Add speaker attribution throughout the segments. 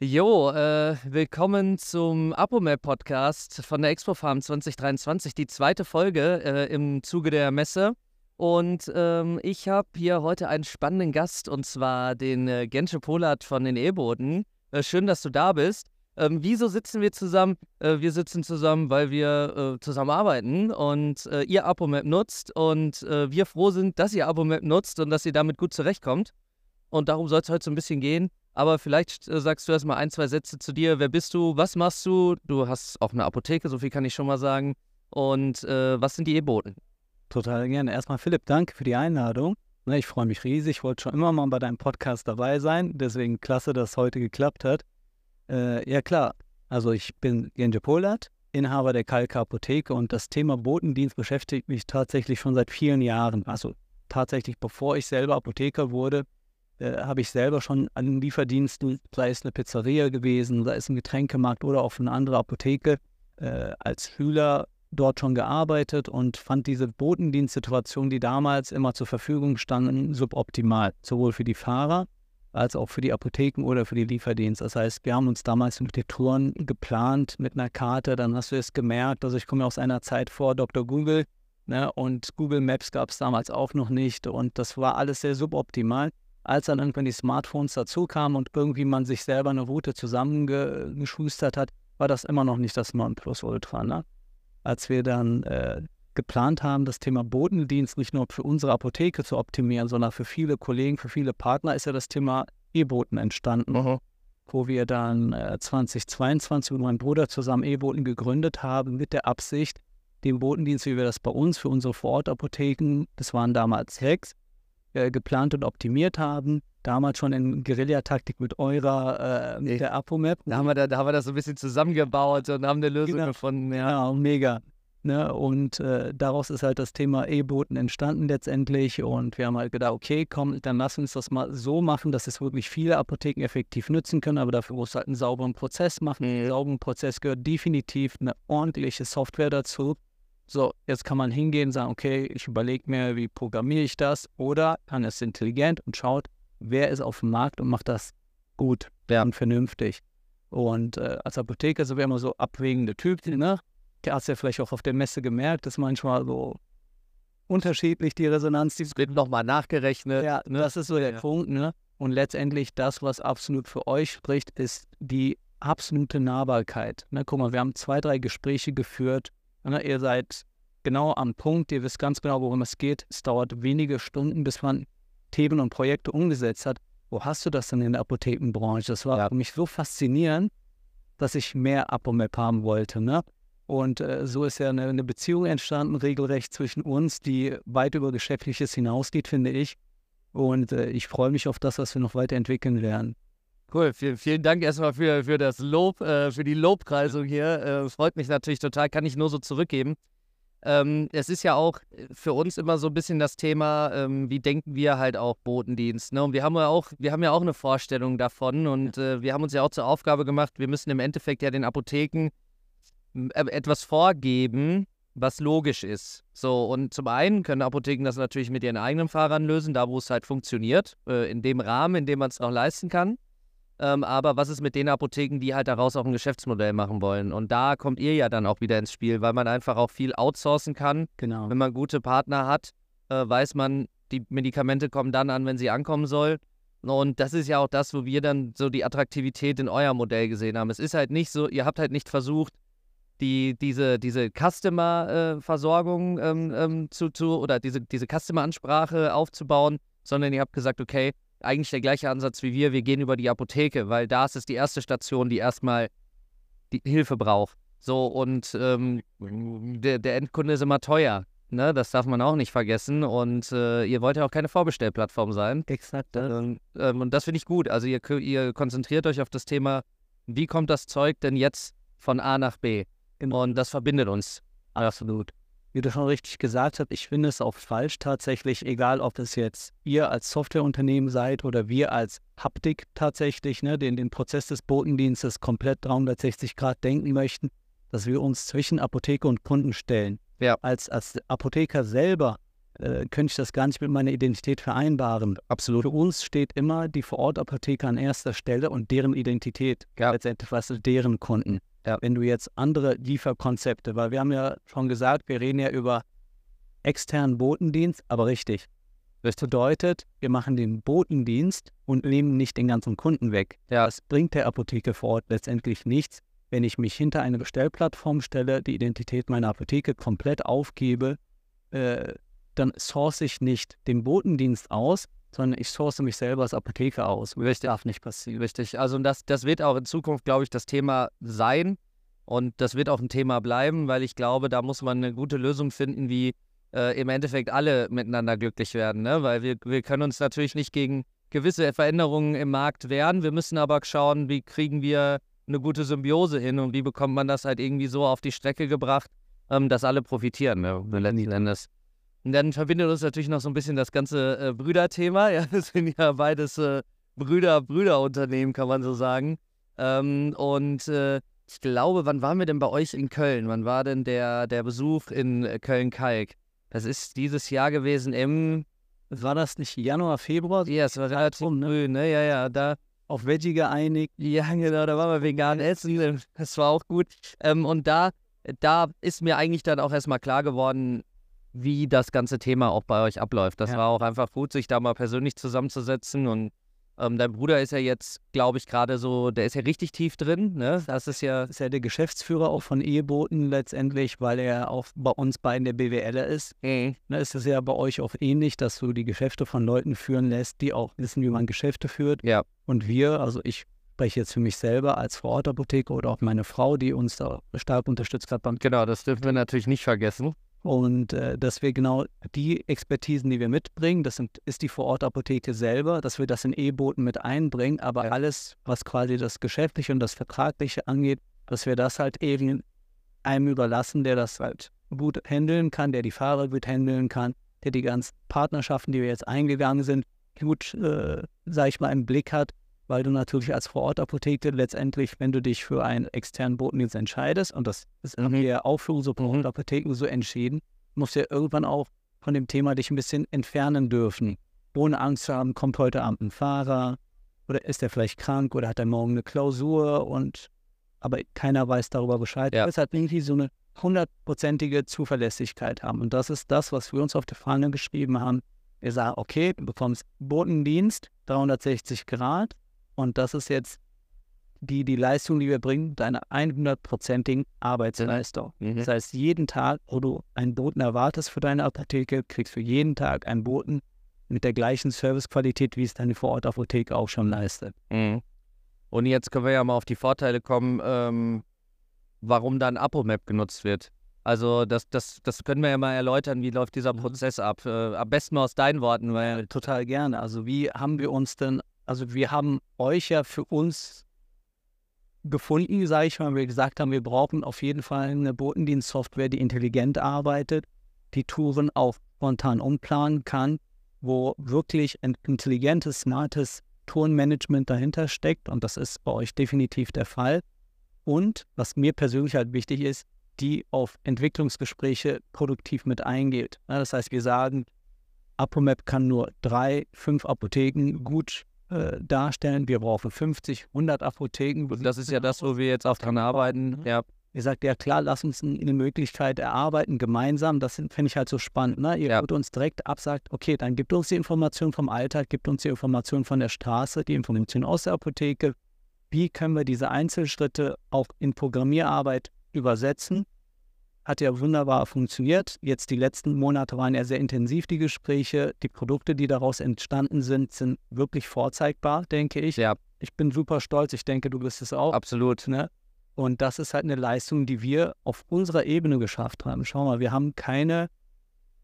Speaker 1: Jo, äh, willkommen zum Apomap Podcast von der Expo Farm 2023, die zweite Folge äh, im Zuge der Messe. Und ähm, ich habe hier heute einen spannenden Gast und zwar den äh, Gensche Polat von den E-Boden. Äh, schön, dass du da bist. Ähm, wieso sitzen wir zusammen? Äh, wir sitzen zusammen, weil wir äh, zusammen arbeiten und äh, ihr Apomap nutzt und wir froh sind, dass ihr Apomap nutzt und dass ihr damit gut zurechtkommt. Und darum soll es heute so ein bisschen gehen. Aber vielleicht äh, sagst du erst mal ein, zwei Sätze zu dir. Wer bist du? Was machst du? Du hast auch eine Apotheke, so viel kann ich schon mal sagen. Und äh, was sind die E-Boten?
Speaker 2: Total gerne. Erstmal Philipp, danke für die Einladung. Ne, ich freue mich riesig. Ich wollte schon immer mal bei deinem Podcast dabei sein. Deswegen klasse, dass es heute geklappt hat. Äh, ja klar, also ich bin Genje Polat, Inhaber der Kalka Apotheke und das Thema Botendienst beschäftigt mich tatsächlich schon seit vielen Jahren. Also tatsächlich, bevor ich selber Apotheker wurde, äh, habe ich selber schon an Lieferdiensten, sei es eine Pizzeria gewesen, sei es ein Getränkemarkt oder auch eine andere Apotheke, äh, als Schüler dort schon gearbeitet und fand diese Botendienstsituation, die damals immer zur Verfügung standen, suboptimal, sowohl für die Fahrer als auch für die Apotheken oder für die Lieferdienste. Das heißt, wir haben uns damals mit den Touren geplant mit einer Karte, dann hast du es gemerkt, also ich komme aus einer Zeit vor Dr. Google ne, und Google Maps gab es damals auch noch nicht und das war alles sehr suboptimal als dann irgendwann die Smartphones dazu kamen und irgendwie man sich selber eine Route zusammengeschustert hat, war das immer noch nicht das Nonplusultra. Ne? Als wir dann äh, geplant haben, das Thema Botendienst nicht nur für unsere Apotheke zu optimieren, sondern für viele Kollegen, für viele Partner, ist ja das Thema E-Boten entstanden. Mhm. Wo wir dann äh, 2022 mit meinem Bruder zusammen E-Boten gegründet haben, mit der Absicht, den Botendienst, wie wir das bei uns für unsere Vorortapotheken, das waren damals sechs, äh, geplant und optimiert haben. Damals schon in Guerillataktik mit eurer, äh, mit der Apomap.
Speaker 1: Da haben, wir da, da haben wir das so ein bisschen zusammengebaut und haben eine Lösung
Speaker 2: genau.
Speaker 1: gefunden.
Speaker 2: Ja, ja mega. Ne? Und äh, daraus ist halt das Thema E-Boten entstanden letztendlich. Und wir haben halt gedacht, okay, komm, dann lass uns das mal so machen, dass es wirklich viele Apotheken effektiv nutzen können. Aber dafür muss halt einen sauberen Prozess machen. Mhm. Einen sauberen Prozess gehört definitiv eine ordentliche Software dazu. So, jetzt kann man hingehen und sagen, okay, ich überlege mir, wie programmiere ich das? Oder kann es intelligent und schaut, wer ist auf dem Markt und macht das gut ja. und vernünftig. Und äh, als Apotheker sind wir immer so abwägende Typen, ne? Du hast ja vielleicht auch auf der Messe gemerkt, dass manchmal so unterschiedlich die Resonanz. Die
Speaker 1: wird nochmal nachgerechnet.
Speaker 2: Ja, ne? das ist so der ja. Punkt, ne? Und letztendlich das, was absolut für euch spricht, ist die absolute Nahbarkeit. Ne? Guck mal, wir haben zwei, drei Gespräche geführt Ne, ihr seid genau am Punkt, ihr wisst ganz genau, worum es geht. Es dauert wenige Stunden, bis man Themen und Projekte umgesetzt hat. Wo hast du das denn in der Apothekenbranche? Das war ja. für mich so faszinierend, dass ich mehr Apomap haben wollte. Ne? Und äh, so ist ja eine, eine, Beziehung entstanden, regelrecht zwischen uns, die weit über Geschäftliches hinausgeht, finde ich. Und äh, ich freue mich auf das, was wir noch weiterentwickeln werden.
Speaker 1: Cool, vielen, vielen Dank erstmal für, für das Lob, äh, für die Lobpreisung hier. Äh, freut mich natürlich total, kann ich nur so zurückgeben. Ähm, es ist ja auch für uns immer so ein bisschen das Thema, ähm, wie denken wir halt auch Botendienst. Ne? Und wir haben ja auch, wir haben ja auch eine Vorstellung davon und äh, wir haben uns ja auch zur Aufgabe gemacht, wir müssen im Endeffekt ja den Apotheken äh, etwas vorgeben, was logisch ist. So, und zum einen können Apotheken das natürlich mit ihren eigenen Fahrern lösen, da wo es halt funktioniert, äh, in dem Rahmen, in dem man es noch leisten kann. Ähm, aber was ist mit den Apotheken, die halt daraus auch ein Geschäftsmodell machen wollen? Und da kommt ihr ja dann auch wieder ins Spiel, weil man einfach auch viel outsourcen kann.
Speaker 2: Genau.
Speaker 1: Wenn man gute Partner hat, äh, weiß man, die Medikamente kommen dann an, wenn sie ankommen soll. Und das ist ja auch das, wo wir dann so die Attraktivität in euer Modell gesehen haben. Es ist halt nicht so, ihr habt halt nicht versucht, die, diese, diese Customer-Versorgung ähm, ähm, zu, zu, oder diese, diese Customer-Ansprache aufzubauen, sondern ihr habt gesagt, okay, eigentlich der gleiche Ansatz wie wir. Wir gehen über die Apotheke, weil da ist es die erste Station, die erstmal die Hilfe braucht. So, und ähm, der, der Endkunde ist immer teuer. Ne, das darf man auch nicht vergessen. Und äh, ihr wollt ja auch keine Vorbestellplattform sein.
Speaker 2: Exakt.
Speaker 1: Ähm, ähm, und das finde ich gut. Also ihr, ihr konzentriert euch auf das Thema, wie kommt das Zeug denn jetzt von A nach B? Genau. Und das verbindet uns.
Speaker 2: Absolut wie du schon richtig gesagt hast, ich finde es auch falsch tatsächlich, egal ob es jetzt ihr als Softwareunternehmen seid oder wir als Haptik tatsächlich, ne, den, den Prozess des Botendienstes komplett 360 Grad denken möchten, dass wir uns zwischen Apotheke und Kunden stellen.
Speaker 1: Ja.
Speaker 2: Als, als Apotheker selber äh, könnte ich das gar nicht mit meiner Identität vereinbaren.
Speaker 1: Absolut.
Speaker 2: Für uns steht immer die Vorortapotheke an erster Stelle und deren Identität.
Speaker 1: Ja.
Speaker 2: Letztendlich, was deren Kunden.
Speaker 1: Ja.
Speaker 2: Wenn du jetzt andere Lieferkonzepte, weil wir haben ja schon gesagt, wir reden ja über externen Botendienst, aber richtig. Das bedeutet, wir machen den Botendienst und nehmen nicht den ganzen Kunden weg.
Speaker 1: Ja.
Speaker 2: Das bringt der Apotheke vor Ort letztendlich nichts, wenn ich mich hinter eine Bestellplattform stelle, die Identität meiner Apotheke komplett aufgebe, äh, dann source ich nicht den Botendienst aus, sondern ich source mich selber als Apotheke aus. Das darf nicht passieren.
Speaker 1: Richtig. Also das, das wird auch in Zukunft, glaube ich, das Thema sein. Und das wird auch ein Thema bleiben, weil ich glaube, da muss man eine gute Lösung finden, wie äh, im Endeffekt alle miteinander glücklich werden. Ne? Weil wir, wir können uns natürlich nicht gegen gewisse Veränderungen im Markt wehren. Wir müssen aber schauen, wie kriegen wir eine gute Symbiose hin und wie bekommt man das halt irgendwie so auf die Strecke gebracht, ähm, dass alle profitieren, ne? letzten Endes. Und dann verbindet uns natürlich noch so ein bisschen das ganze äh, Brüderthema. Ja, das sind ja beides äh, Brüder, Brüderunternehmen, kann man so sagen. Ähm, und äh, ich glaube, wann waren wir denn bei euch in Köln? Wann war denn der, der Besuch in äh, Köln-Kalk? Das ist dieses Jahr gewesen im.
Speaker 2: War das nicht Januar, Februar?
Speaker 1: Ja, es war relativ
Speaker 2: rum, ne?
Speaker 1: früh, ne? Ja, ja, da.
Speaker 2: Auf Veggie geeinigt.
Speaker 1: Ja, genau, da waren wir vegan essen. Das war auch gut. Ähm, und da, da ist mir eigentlich dann auch erstmal klar geworden, wie das ganze Thema auch bei euch abläuft. Das
Speaker 2: Ja.
Speaker 1: war auch einfach gut, sich da mal persönlich zusammenzusetzen. Und ähm, dein Bruder ist ja jetzt, glaube ich, gerade so, der ist ja richtig tief drin. Ne? Das ist ja.
Speaker 2: ist ja der Geschäftsführer auch von Eheboten letztendlich, weil er auch bei uns beiden der BWLer ist.
Speaker 1: Mhm.
Speaker 2: Ne, ist es ja bei euch auch ähnlich, dass du die Geschäfte von Leuten führen lässt, die auch wissen, wie man Geschäfte führt.
Speaker 1: Ja.
Speaker 2: Und wir, also ich spreche jetzt für mich selber als Vorortapotheke oder auch meine Frau, die uns da stark unterstützt hat beim
Speaker 1: Genau, das dürfen wir natürlich nicht vergessen.
Speaker 2: Und äh, dass wir genau die Expertisen, die wir mitbringen, das sind, ist die Vorortapotheke selber, dass wir das in E-Boten mit einbringen, aber alles, was quasi das Geschäftliche und das Vertragliche angeht, dass wir das halt eben einem überlassen, der das halt gut handeln kann, der die Fahrer gut handeln kann, der die ganzen Partnerschaften, die wir jetzt eingegangen sind, gut, äh, sag ich mal, im Blick hat, weil du natürlich als Vorortapotheke letztendlich, wenn du dich für einen externen Botendienst entscheidest, und das ist haben wir ja auch für unsere Vorortapotheken so entschieden, musst du ja irgendwann auch von dem Thema dich ein bisschen entfernen dürfen. Ohne Angst zu haben, kommt heute Abend ein Fahrer oder ist er vielleicht krank oder hat er morgen eine Klausur und aber keiner weiß darüber Bescheid.
Speaker 1: Ja.
Speaker 2: Halt irgendwie so eine hundertprozentige Zuverlässigkeit haben. Und das ist das, was wir uns auf die Fahne geschrieben haben. Wir sagen, okay, du bekommst Botendienst, 360 Grad, und das ist jetzt die, die Leistung, die wir bringen, deine 100%igen Arbeitsleistung.
Speaker 1: Mhm.
Speaker 2: Das heißt, jeden Tag, wo du einen Boten erwartest für deine Apotheke, kriegst du jeden Tag einen Boten mit der gleichen Servicequalität, wie es deine Vorortapotheke auch schon leistet.
Speaker 1: Mhm. Und jetzt können wir ja mal auf die Vorteile kommen, ähm, warum dann ApoMap genutzt wird. Also das, das, das können wir ja mal erläutern, wie läuft dieser
Speaker 2: Mhm.
Speaker 1: Prozess ab. Äh, am besten mal aus deinen Worten, weil
Speaker 2: Total gerne. Also wie haben wir uns denn, also wir haben euch ja für uns gefunden, sage ich mal, weil wir gesagt haben, wir brauchen auf jeden Fall eine Botendienstsoftware, die intelligent arbeitet, die Touren auch spontan umplanen kann, wo wirklich ein intelligentes, smartes Tourenmanagement dahinter steckt und das ist bei euch definitiv der Fall. Und was mir persönlich halt wichtig ist, die auf Entwicklungsgespräche produktiv mit eingeht. Das heißt, wir sagen, Apomap kann nur drei, fünf Apotheken gut äh, darstellen. Wir brauchen 50, 100 Apotheken.
Speaker 1: Und das ist ja das, wo wir jetzt auch dran arbeiten.
Speaker 2: Mhm.
Speaker 1: Ja,
Speaker 2: Ihr sagt, ja klar, lass uns eine Möglichkeit erarbeiten, gemeinsam. Das finde ich halt so spannend. Ne? Ihr
Speaker 1: Ja.
Speaker 2: holt uns direkt ab, sagt, okay, dann gibt uns die Information vom Alltag, gibt uns die Information von der Straße, die Information aus der Apotheke. Wie können wir diese Einzelschritte auch in Programmierarbeit übersetzen? Hat ja wunderbar funktioniert. Jetzt die letzten Monate waren ja sehr intensiv, die Gespräche. Die Produkte, die daraus entstanden sind, sind wirklich vorzeigbar, denke ich.
Speaker 1: Ja.
Speaker 2: Ich bin super stolz. Ich denke, du bist es auch.
Speaker 1: absolut.
Speaker 2: Ne? Und das ist halt eine Leistung, die wir auf unserer Ebene geschafft haben. Schau mal, wir haben keine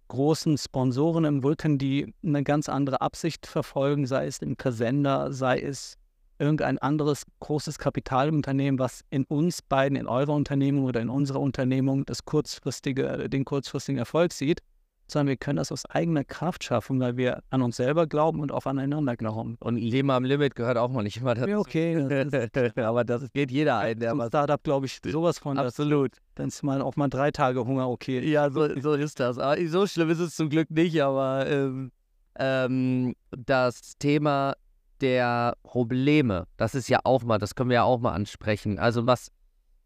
Speaker 2: großen Sponsoren im Vulkan, die eine ganz andere Absicht verfolgen, sei es im Versender, sei es irgendein anderes großes Kapitalunternehmen, was in uns beiden, in eurer Unternehmung oder in unserer Unternehmung das kurzfristige, den kurzfristigen Erfolg sieht, sondern wir können das aus eigener Kraft schaffen, weil wir an uns selber glauben und auch aneinander glauben.
Speaker 1: Und Leben am Limit gehört auch mal nicht immer dazu.
Speaker 2: Ja, okay. Das
Speaker 1: aber das geht jeder ein, der was.
Speaker 2: Startup glaube ich sowas von.
Speaker 1: Absolut.
Speaker 2: Dann ist mal auch mal drei Tage Hunger okay.
Speaker 1: Ja, so, so ist das. Aber so schlimm ist es zum Glück nicht, aber ähm, ähm, das Thema der Probleme, das ist ja auch mal, das können wir ja auch mal ansprechen. Also was,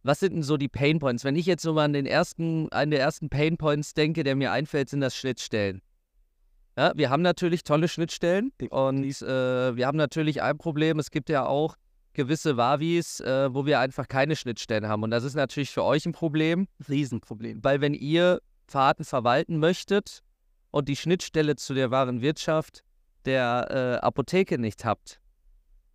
Speaker 1: was sind denn so die Pain Points? Wenn ich jetzt so mal an den ersten, einen der ersten Pain Points denke, der mir einfällt, sind das Schnittstellen. Ja, wir haben natürlich tolle Schnittstellen und äh, wir haben natürlich ein Problem. Es gibt ja auch gewisse Wavis, äh, wo wir einfach keine Schnittstellen haben. Und das ist natürlich für euch ein Problem,
Speaker 2: Riesenproblem.
Speaker 1: weil wenn ihr Fahrten verwalten möchtet und die Schnittstelle zu der wahren Wirtschaft der äh, Apotheke nicht habt,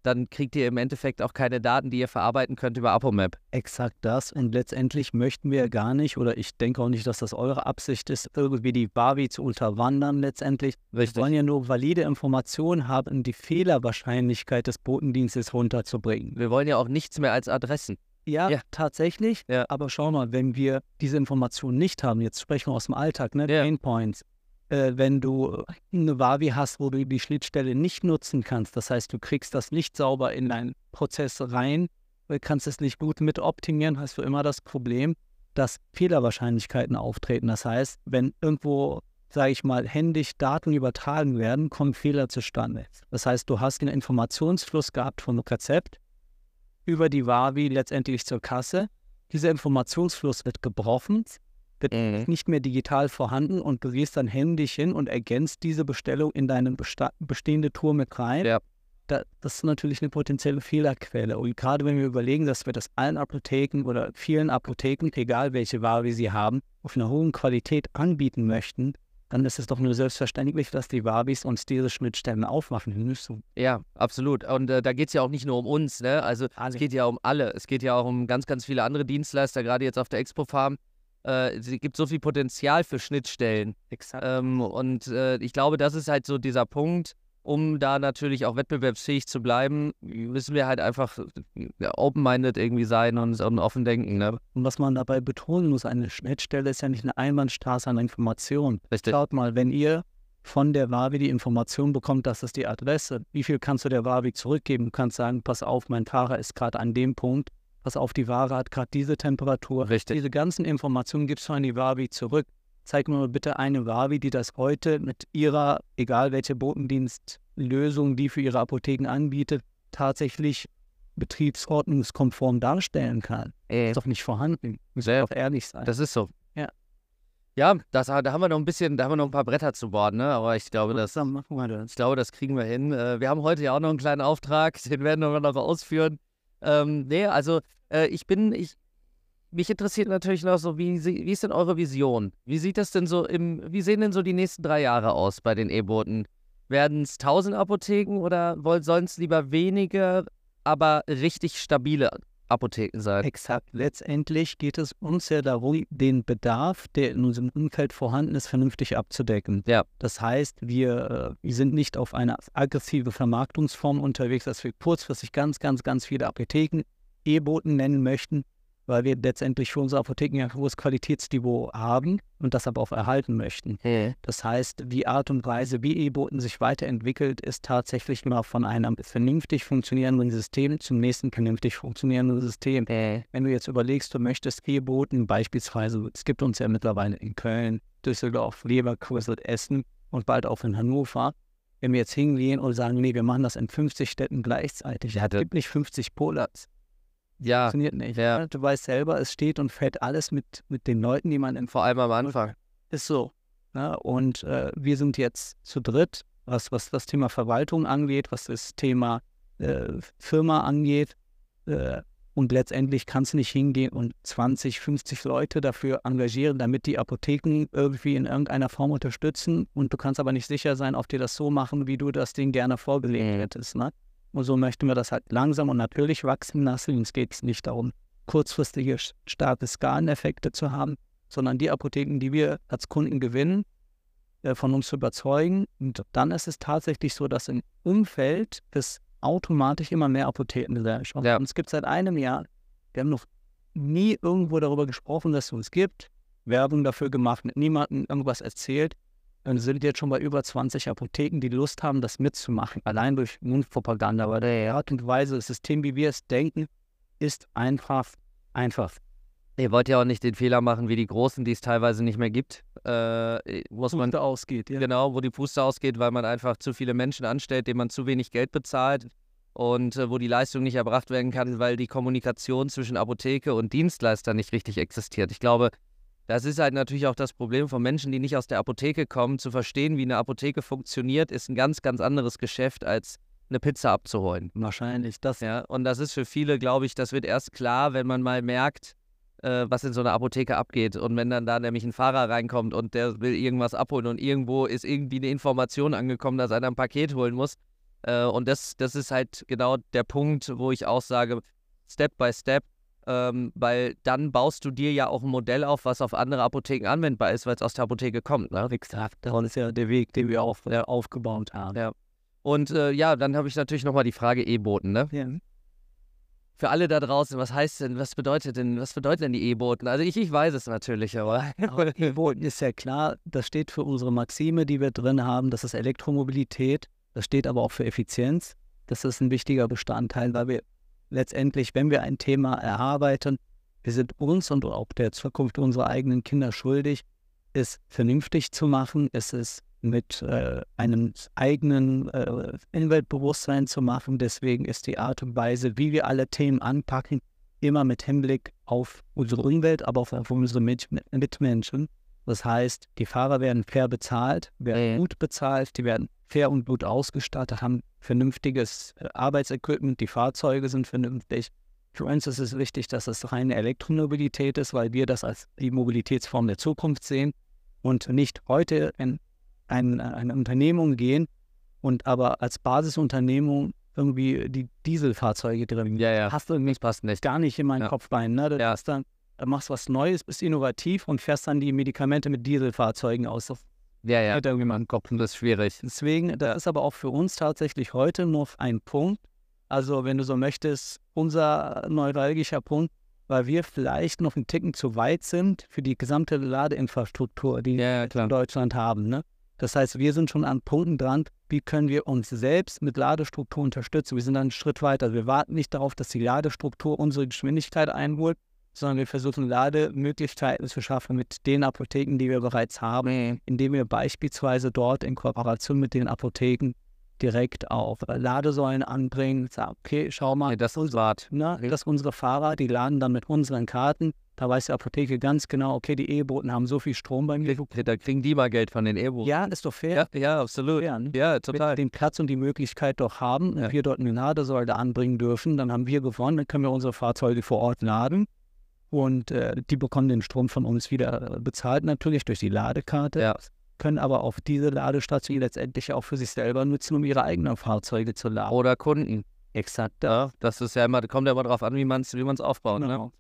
Speaker 1: dann kriegt ihr im Endeffekt auch keine Daten, die ihr verarbeiten könnt über Apomap.
Speaker 2: Exakt das. Und letztendlich möchten wir gar nicht, oder ich denke auch nicht, dass das eure Absicht ist, irgendwie die Barbie zu unterwandern letztendlich. Wir wollen ja nur valide Informationen haben, die Fehlerwahrscheinlichkeit des Botendienstes runterzubringen.
Speaker 1: Wir wollen ja auch nichts mehr als Adressen.
Speaker 2: Ja,
Speaker 1: Ja.
Speaker 2: tatsächlich.
Speaker 1: Ja.
Speaker 2: Aber schau mal, wenn wir diese Informationen nicht haben, jetzt sprechen wir aus dem Alltag, ne?
Speaker 1: Ja.
Speaker 2: Pain Points. Äh, wenn du eine Wavi hast, wo du die Schnittstelle nicht nutzen kannst, das heißt, du kriegst das nicht sauber in deinen Prozess rein, äh, kannst es nicht gut mit optimieren, hast du immer das Problem, dass Fehlerwahrscheinlichkeiten auftreten. Das heißt, wenn irgendwo, sage ich mal, händisch Daten übertragen werden, kommen Fehler zustande. Das heißt, du hast einen Informationsfluss gehabt vom Rezept über die Wavi letztendlich zur Kasse. Dieser Informationsfluss wird gebrochen, wird
Speaker 1: Mhm.
Speaker 2: nicht mehr digital vorhanden und du gehst dann händisch hin und ergänzt diese Bestellung in deine bestehende Tour mit rein.
Speaker 1: Ja.
Speaker 2: Da, das ist natürlich eine potenzielle Fehlerquelle. Und gerade wenn wir überlegen, dass wir das allen Apotheken oder vielen Apotheken, egal welche Ware wir sie haben, auf einer hohen Qualität anbieten möchten, dann ist es doch nur selbstverständlich, dass die Wabis uns diese Schnittstellen aufmachen müssen.
Speaker 1: Ja, absolut. Und äh, da geht es ja auch nicht nur um uns, ne? Also es geht ja um alle. Es geht ja auch um ganz, ganz viele andere Dienstleister, gerade jetzt auf der Expo-Farm. Äh, es gibt so viel Potenzial für Schnittstellen.
Speaker 2: Exakt.
Speaker 1: Ähm, und äh, ich glaube, das ist halt so dieser Punkt, um da natürlich auch wettbewerbsfähig zu bleiben, müssen wir halt einfach open-minded irgendwie sein und, und offen denken. Ne?
Speaker 2: Und was man dabei betonen muss, eine Schnittstelle ist ja nicht eine Einbahnstraße an Informationen.
Speaker 1: Richtig.
Speaker 2: Schaut mal, wenn ihr von der Wavi die Information bekommt, das ist die Adresse, wie viel kannst du der Wavi zurückgeben? Du kannst sagen, pass auf, mein Fahrer ist gerade an dem Punkt, pass auf, die Ware hat gerade diese Temperatur.
Speaker 1: Richtig.
Speaker 2: Diese ganzen Informationen gibst du an die Wavi zurück. Zeig mir mal bitte eine Wavi, die das heute mit ihrer, egal welche Botendienstlösung, die für ihre Apotheken anbietet, tatsächlich betriebsordnungskonform darstellen kann.
Speaker 1: Ey,
Speaker 2: Ist doch nicht vorhanden. Müssen
Speaker 1: Ja.
Speaker 2: wir doch ehrlich sein.
Speaker 1: das ist so.
Speaker 2: Ja.
Speaker 1: Ja, das, da haben wir noch ein bisschen, da haben wir noch ein paar Bretter zu bohren, ne? Aber ich glaube, das. ich glaube, das kriegen wir hin. Äh, wir haben heute ja auch noch einen kleinen Auftrag, den werden wir noch ausführen. Ähm, nee, also äh, ich bin, ich, mich interessiert natürlich noch so, wie, wie ist denn eure Vision? Wie sieht das denn so im, wie sehen denn so die nächsten drei Jahre aus bei den E-Booten? Werden es 1000 Apotheken oder sollen es lieber weniger, aber richtig stabile Apotheken sein?
Speaker 2: Exakt. Letztendlich geht es uns ja darum, den Bedarf, der in unserem Umfeld vorhanden ist, vernünftig abzudecken.
Speaker 1: Ja.
Speaker 2: Das heißt, wir, äh, wir sind nicht auf eine aggressive Vermarktungsform unterwegs, dass wir kurzfristig ganz, ganz, ganz viele Apotheken E-Boten nennen möchten, weil wir letztendlich für unsere Apotheken ja ein hohes Qualitätsniveau haben und das aber auch erhalten möchten. Das heißt, die Art und Weise, wie E-Boten sich weiterentwickelt, ist tatsächlich immer von einem vernünftig funktionierenden System zum nächsten vernünftig funktionierenden System. Wenn du jetzt überlegst, du möchtest E-Boten beispielsweise, es gibt uns ja mittlerweile in Köln, Düsseldorf, Leverkusen, Essen und bald auch in Hannover. Wenn wir jetzt hingehen und sagen, nee, wir machen das in 50 Städten gleichzeitig,
Speaker 1: Ja,
Speaker 2: es gibt nicht 50 Polars.
Speaker 1: Ja,
Speaker 2: Funktioniert nicht.
Speaker 1: ja.
Speaker 2: ne? Du weißt selber, es steht und fällt alles mit, mit den Leuten, die man in
Speaker 1: vor allem am Anfang.
Speaker 2: ist so. Ne? Und äh, wir sind jetzt zu dritt, was, was das Thema Verwaltung angeht, was das Thema äh, Firma angeht. Äh, und letztendlich kannst du nicht hingehen und 20, 50 Leute dafür engagieren, damit die Apotheken irgendwie in irgendeiner Form unterstützen. Und du kannst aber nicht sicher sein, ob die das so machen, wie du das Ding gerne vorgelegt
Speaker 1: Mhm.
Speaker 2: hättest. Ne? Und so möchten wir das halt langsam und natürlich wachsen lassen. Uns geht es nicht darum, kurzfristige, starke Skaleneffekte zu haben, sondern die Apotheken, die wir als Kunden gewinnen, äh, von uns zu überzeugen. Und dann ist es tatsächlich so, dass im Umfeld es automatisch immer mehr Apotheken sind.
Speaker 1: Ja.
Speaker 2: Und es gibt seit einem Jahr, wir haben noch nie irgendwo darüber gesprochen, dass es uns gibt, Werbung dafür gemacht, mit niemandem irgendwas erzählt. Und es sind jetzt schon bei über 20 Apotheken, die Lust haben, das mitzumachen, allein durch Mundpropaganda. Aber der Art und Weise, das System, wie wir es denken, ist einfach, einfach.
Speaker 1: Ihr wollt ja auch nicht den Fehler machen wie die Großen, die es teilweise nicht mehr gibt. Äh, man
Speaker 2: Puste ausgeht, ja.
Speaker 1: genau, wo die Puste ausgeht, weil man einfach zu viele Menschen anstellt, denen man zu wenig Geld bezahlt und äh, wo die Leistung nicht erbracht werden kann, weil die Kommunikation zwischen Apotheke und Dienstleister nicht richtig existiert. Ich glaube, das ist halt natürlich auch das Problem von Menschen, die nicht aus der Apotheke kommen. Zu verstehen, wie eine Apotheke funktioniert, ist ein ganz, ganz anderes Geschäft, als eine Pizza abzuholen.
Speaker 2: Wahrscheinlich das.
Speaker 1: Ja, und das ist für viele, glaube ich, das wird erst klar, wenn man mal merkt, äh, was in so einer Apotheke abgeht. Und wenn dann da nämlich ein Fahrer reinkommt und der will irgendwas abholen und irgendwo ist irgendwie eine Information angekommen, dass einer ein Paket holen muss. Äh, und das, das ist halt genau der Punkt, wo ich auch sage, Step by Step, ähm, weil dann baust du dir ja auch ein Modell auf, was auf andere Apotheken anwendbar ist, weil es aus der Apotheke kommt. Ne?
Speaker 2: Exakt. Das ist ja der Weg, den wir auch äh, aufgebaut haben.
Speaker 1: Ja. Und äh, ja, dann habe ich natürlich nochmal die Frage E-Boten. Ne?
Speaker 2: Ja.
Speaker 1: Für alle da draußen, was heißt denn, was bedeutet denn, was bedeuten denn die E-Boten? Also ich, ich weiß es natürlich, aber.
Speaker 2: Aber E-Boten ist ja klar, das steht für unsere Maxime, die wir drin haben, das ist Elektromobilität, das steht aber auch für Effizienz. Das ist ein wichtiger Bestandteil, weil wir letztendlich, wenn wir ein Thema erarbeiten, wir sind uns und auch der Zukunft unserer eigenen Kinder schuldig, es vernünftig zu machen, es ist mit äh, einem eigenen äh, Umweltbewusstsein zu machen. Deswegen ist die Art und Weise, wie wir alle Themen anpacken, immer mit Hinblick auf unsere Umwelt, aber auch auf unsere Mit Mitmenschen. Das heißt, die Fahrer werden fair bezahlt, werden
Speaker 1: Mhm.
Speaker 2: gut bezahlt, die werden fair und gut ausgestattet, haben vernünftiges äh, Arbeitsequipment, die Fahrzeuge sind vernünftig. Für uns ist es wichtig, dass es reine Elektromobilität ist, weil wir das als die Mobilitätsform der Zukunft sehen und nicht heute in ein, eine Unternehmung gehen und aber als Basisunternehmung irgendwie die Dieselfahrzeuge drin.
Speaker 1: Ja, ja.
Speaker 2: Hast du irgendwie
Speaker 1: passt nicht.
Speaker 2: gar nicht in meinen
Speaker 1: Ja.
Speaker 2: Kopf rein. Ne? Du
Speaker 1: Ja.
Speaker 2: dann, machst was Neues, bist innovativ und fährst dann die Medikamente mit Dieselfahrzeugen aus. Das
Speaker 1: Ja, ja.
Speaker 2: meinen Kopf.
Speaker 1: Das ist schwierig.
Speaker 2: Deswegen, da ist aber auch für uns tatsächlich heute noch ein Punkt. Also, wenn du so möchtest, unser neuralgischer Punkt, weil wir vielleicht noch einen Ticken zu weit sind für die gesamte Ladeinfrastruktur, die
Speaker 1: Ja,
Speaker 2: wir in Deutschland haben. Ne? Das heißt, wir sind schon an Punkten dran, wie können wir uns selbst mit Ladestruktur unterstützen. Wir sind einen Schritt weiter. Wir warten nicht darauf, dass die Ladestruktur unsere Geschwindigkeit einholt, sondern wir versuchen Lademöglichkeiten zu schaffen mit den Apotheken, die wir bereits haben, indem wir beispielsweise dort in Kooperation mit den Apotheken direkt auch äh, Ladesäulen anbringen. Sagen, okay, schau mal,
Speaker 1: Nee, das ist Wart.
Speaker 2: na, dass unsere Fahrer, die laden dann mit unseren Karten. Da weiß die Apotheke ganz genau, okay, die E-Boten haben so viel Strom bei mir.
Speaker 1: Da kriegen die mal Geld von den E-Boten.
Speaker 2: Ja, ist doch fair.
Speaker 1: ja, ja, absolut.
Speaker 2: Fair, ne?
Speaker 1: Ja,
Speaker 2: Wenn wir
Speaker 1: total.
Speaker 2: den Platz und die Möglichkeit doch haben
Speaker 1: Ja.
Speaker 2: und wir dort eine Ladesäule anbringen dürfen, dann haben wir gewonnen, dann können wir unsere Fahrzeuge vor Ort laden und äh, die bekommen den Strom von uns wieder äh, bezahlt natürlich durch die Ladekarte,
Speaker 1: Ja.
Speaker 2: können aber auch diese Ladestation letztendlich auch für sich selber nutzen, um ihre eigenen Fahrzeuge zu laden.
Speaker 1: Oder Kunden.
Speaker 2: Exakt.
Speaker 1: Ja, das ist ja immer, kommt ja immer drauf an, wie man es wie man's aufbaut. Ne?
Speaker 2: Genau.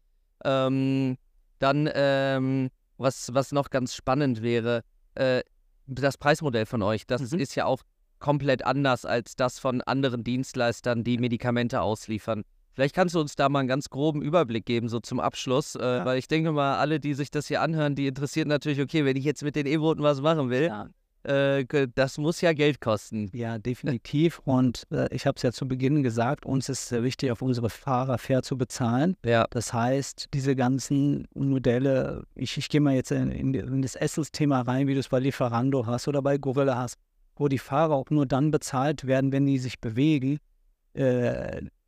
Speaker 1: Ähm, dann, ähm, was, was noch ganz spannend wäre, äh, das Preismodell von euch, das
Speaker 2: Mhm.
Speaker 1: ist ja auch komplett anders als das von anderen Dienstleistern, die Medikamente ausliefern. Vielleicht kannst du uns da mal einen ganz groben Überblick geben, so zum Abschluss, äh,
Speaker 2: Ja.
Speaker 1: weil ich denke mal, alle, die sich das hier anhören, die interessiert natürlich, okay, wenn ich jetzt mit den E-Boten was machen will,
Speaker 2: Ja.
Speaker 1: äh, das muss ja Geld kosten.
Speaker 2: Ja, definitiv. Und äh, ich habe es ja zu Beginn gesagt, uns ist sehr wichtig, auf unsere Fahrer fair zu bezahlen.
Speaker 1: Ja,
Speaker 2: Das heißt, diese ganzen Modelle, ich, ich gehe mal jetzt in, in, in das Essensthema rein, wie du es bei Lieferando hast oder bei Gorilla hast, wo die Fahrer auch nur dann bezahlt werden, wenn die sich bewegen.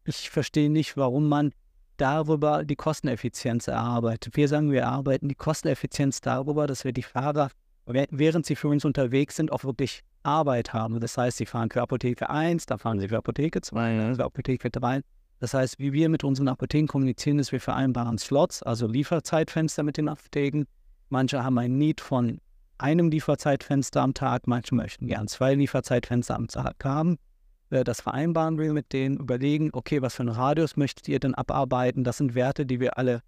Speaker 2: Ich verstehe nicht, warum man darüber die Kosteneffizienz erarbeitet. Wir sagen, wir erarbeiten die Kosteneffizienz darüber, dass wir die Fahrer, wäh- während sie für uns unterwegs sind, auch wirklich Arbeit haben. Das heißt, sie fahren für Apotheke 1, dann fahren sie für Apotheke 2, dann für Apotheke 3. Das heißt, wie wir mit unseren Apotheken kommunizieren, ist, wir vereinbaren Slots, also Lieferzeitfenster mit den Apotheken. Manche haben ein Need von einem Lieferzeitfenster am Tag, manche möchten gern zwei Lieferzeitfenster am Tag haben. Äh, Das vereinbaren wir mit denen, überlegen, okay, was für einen Radius möchtet ihr denn abarbeiten? Das sind Werte, die wir alle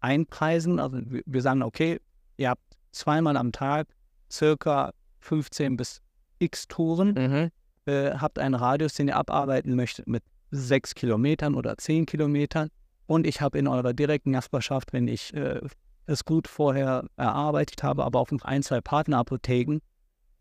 Speaker 2: einpreisen. Also wir sagen, okay, ihr habt zweimal am Tag circa 15 bis x Touren
Speaker 1: mhm.
Speaker 2: äh, habt einen Radius, den ihr abarbeiten möchtet mit sechs Kilometern oder zehn Kilometern. Und ich habe in eurer direkten Nachbarschaft, wenn ich äh, es gut vorher erarbeitet habe, aber auch noch ein, zwei Partnerapotheken,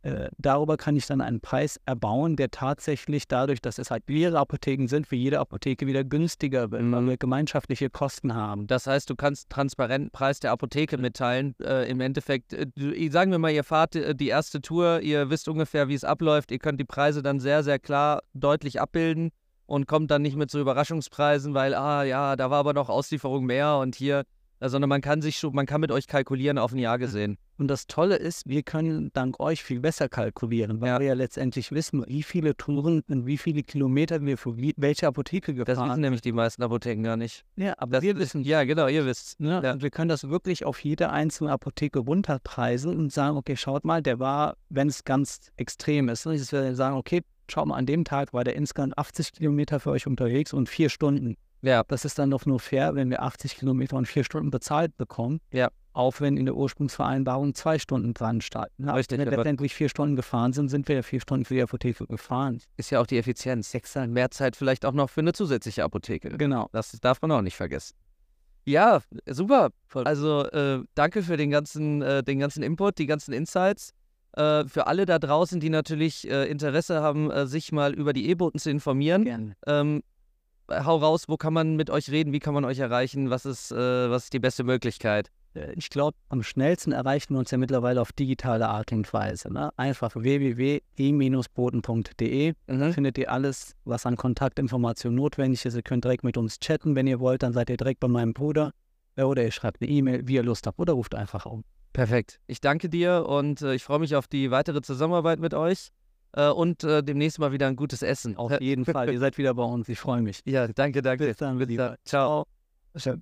Speaker 2: äh, darüber kann ich dann einen Preis erbauen, der tatsächlich dadurch, dass es halt mehrere Apotheken sind, für jede Apotheke wieder günstiger wird, weil wir gemeinschaftliche Kosten haben.
Speaker 1: Das heißt, du kannst transparenten Preis der Apotheke mitteilen. Äh, Im Endeffekt, äh, sagen wir mal, ihr fahrt äh, die erste Tour, ihr wisst ungefähr, wie es abläuft, ihr könnt die Preise dann sehr, sehr klar, deutlich abbilden und kommt dann nicht mit so Überraschungspreisen, weil, ah ja, da war aber noch Auslieferung mehr und hier sondern man kann sich schon, man kann mit euch kalkulieren auf ein Jahr gesehen.
Speaker 2: Und das Tolle ist, wir können dank euch viel besser kalkulieren, weil ja. wir ja letztendlich wissen, wie viele Touren und wie viele Kilometer wir für welche Apotheke gefahren
Speaker 1: Das wissen nämlich die meisten Apotheken gar nicht.
Speaker 2: Ja, aber das wir wissen. Ja, genau, ihr wisst. Ne? Ja. Und wir können das wirklich auf jede einzelne Apotheke runterpreisen und sagen, okay, schaut mal, der war, wenn es ganz extrem ist, dass wir sagen, okay, schaut mal, an dem Tag war der insgesamt 80 Kilometer für euch unterwegs und vier Stunden. Ja. Das ist dann doch nur fair, wenn wir 80 Kilometer und vier Stunden bezahlt bekommen. Ja. Auch wenn in der Ursprungsvereinbarung zwei Stunden dran starten. Ne? Richtig, wenn wir letztendlich vier Stunden gefahren sind, sind wir ja vier Stunden für die Apotheke gefahren.
Speaker 1: Ist ja auch die Effizienz. Extra mehr Zeit vielleicht auch noch für eine zusätzliche Apotheke.
Speaker 2: Genau.
Speaker 1: Das darf man auch nicht vergessen. Ja, super. Also äh, danke für den ganzen, äh, den ganzen Input, die ganzen Insights. Äh, für alle da draußen, die natürlich äh, Interesse haben, äh, sich mal über die E-Boten zu informieren. Gerne. Ähm, hau raus, wo kann man mit euch reden, wie kann man euch erreichen, was ist, äh, was ist die beste Möglichkeit?
Speaker 2: Äh, ich glaube, am schnellsten erreichen wir uns ja mittlerweile auf digitale Art und Weise. Ne? Einfach www.e-boden.de. Mhm. Findet ihr alles, was an Kontaktinformationen notwendig ist. Ihr könnt direkt mit uns chatten, wenn ihr wollt. Dann seid ihr direkt bei meinem Bruder. Äh, oder ihr schreibt eine E-Mail, wie ihr Lust habt. Oder ruft einfach um.
Speaker 1: Perfekt. Ich danke dir und äh, ich freue mich auf die weitere Zusammenarbeit mit euch äh, und äh, demnächst mal wieder ein gutes Essen.
Speaker 2: Auf jeden Fall. Ihr seid wieder bei uns. Ich freue mich.
Speaker 1: Ja, danke, danke.
Speaker 2: Bis dann. Bis dann. Ciao. So,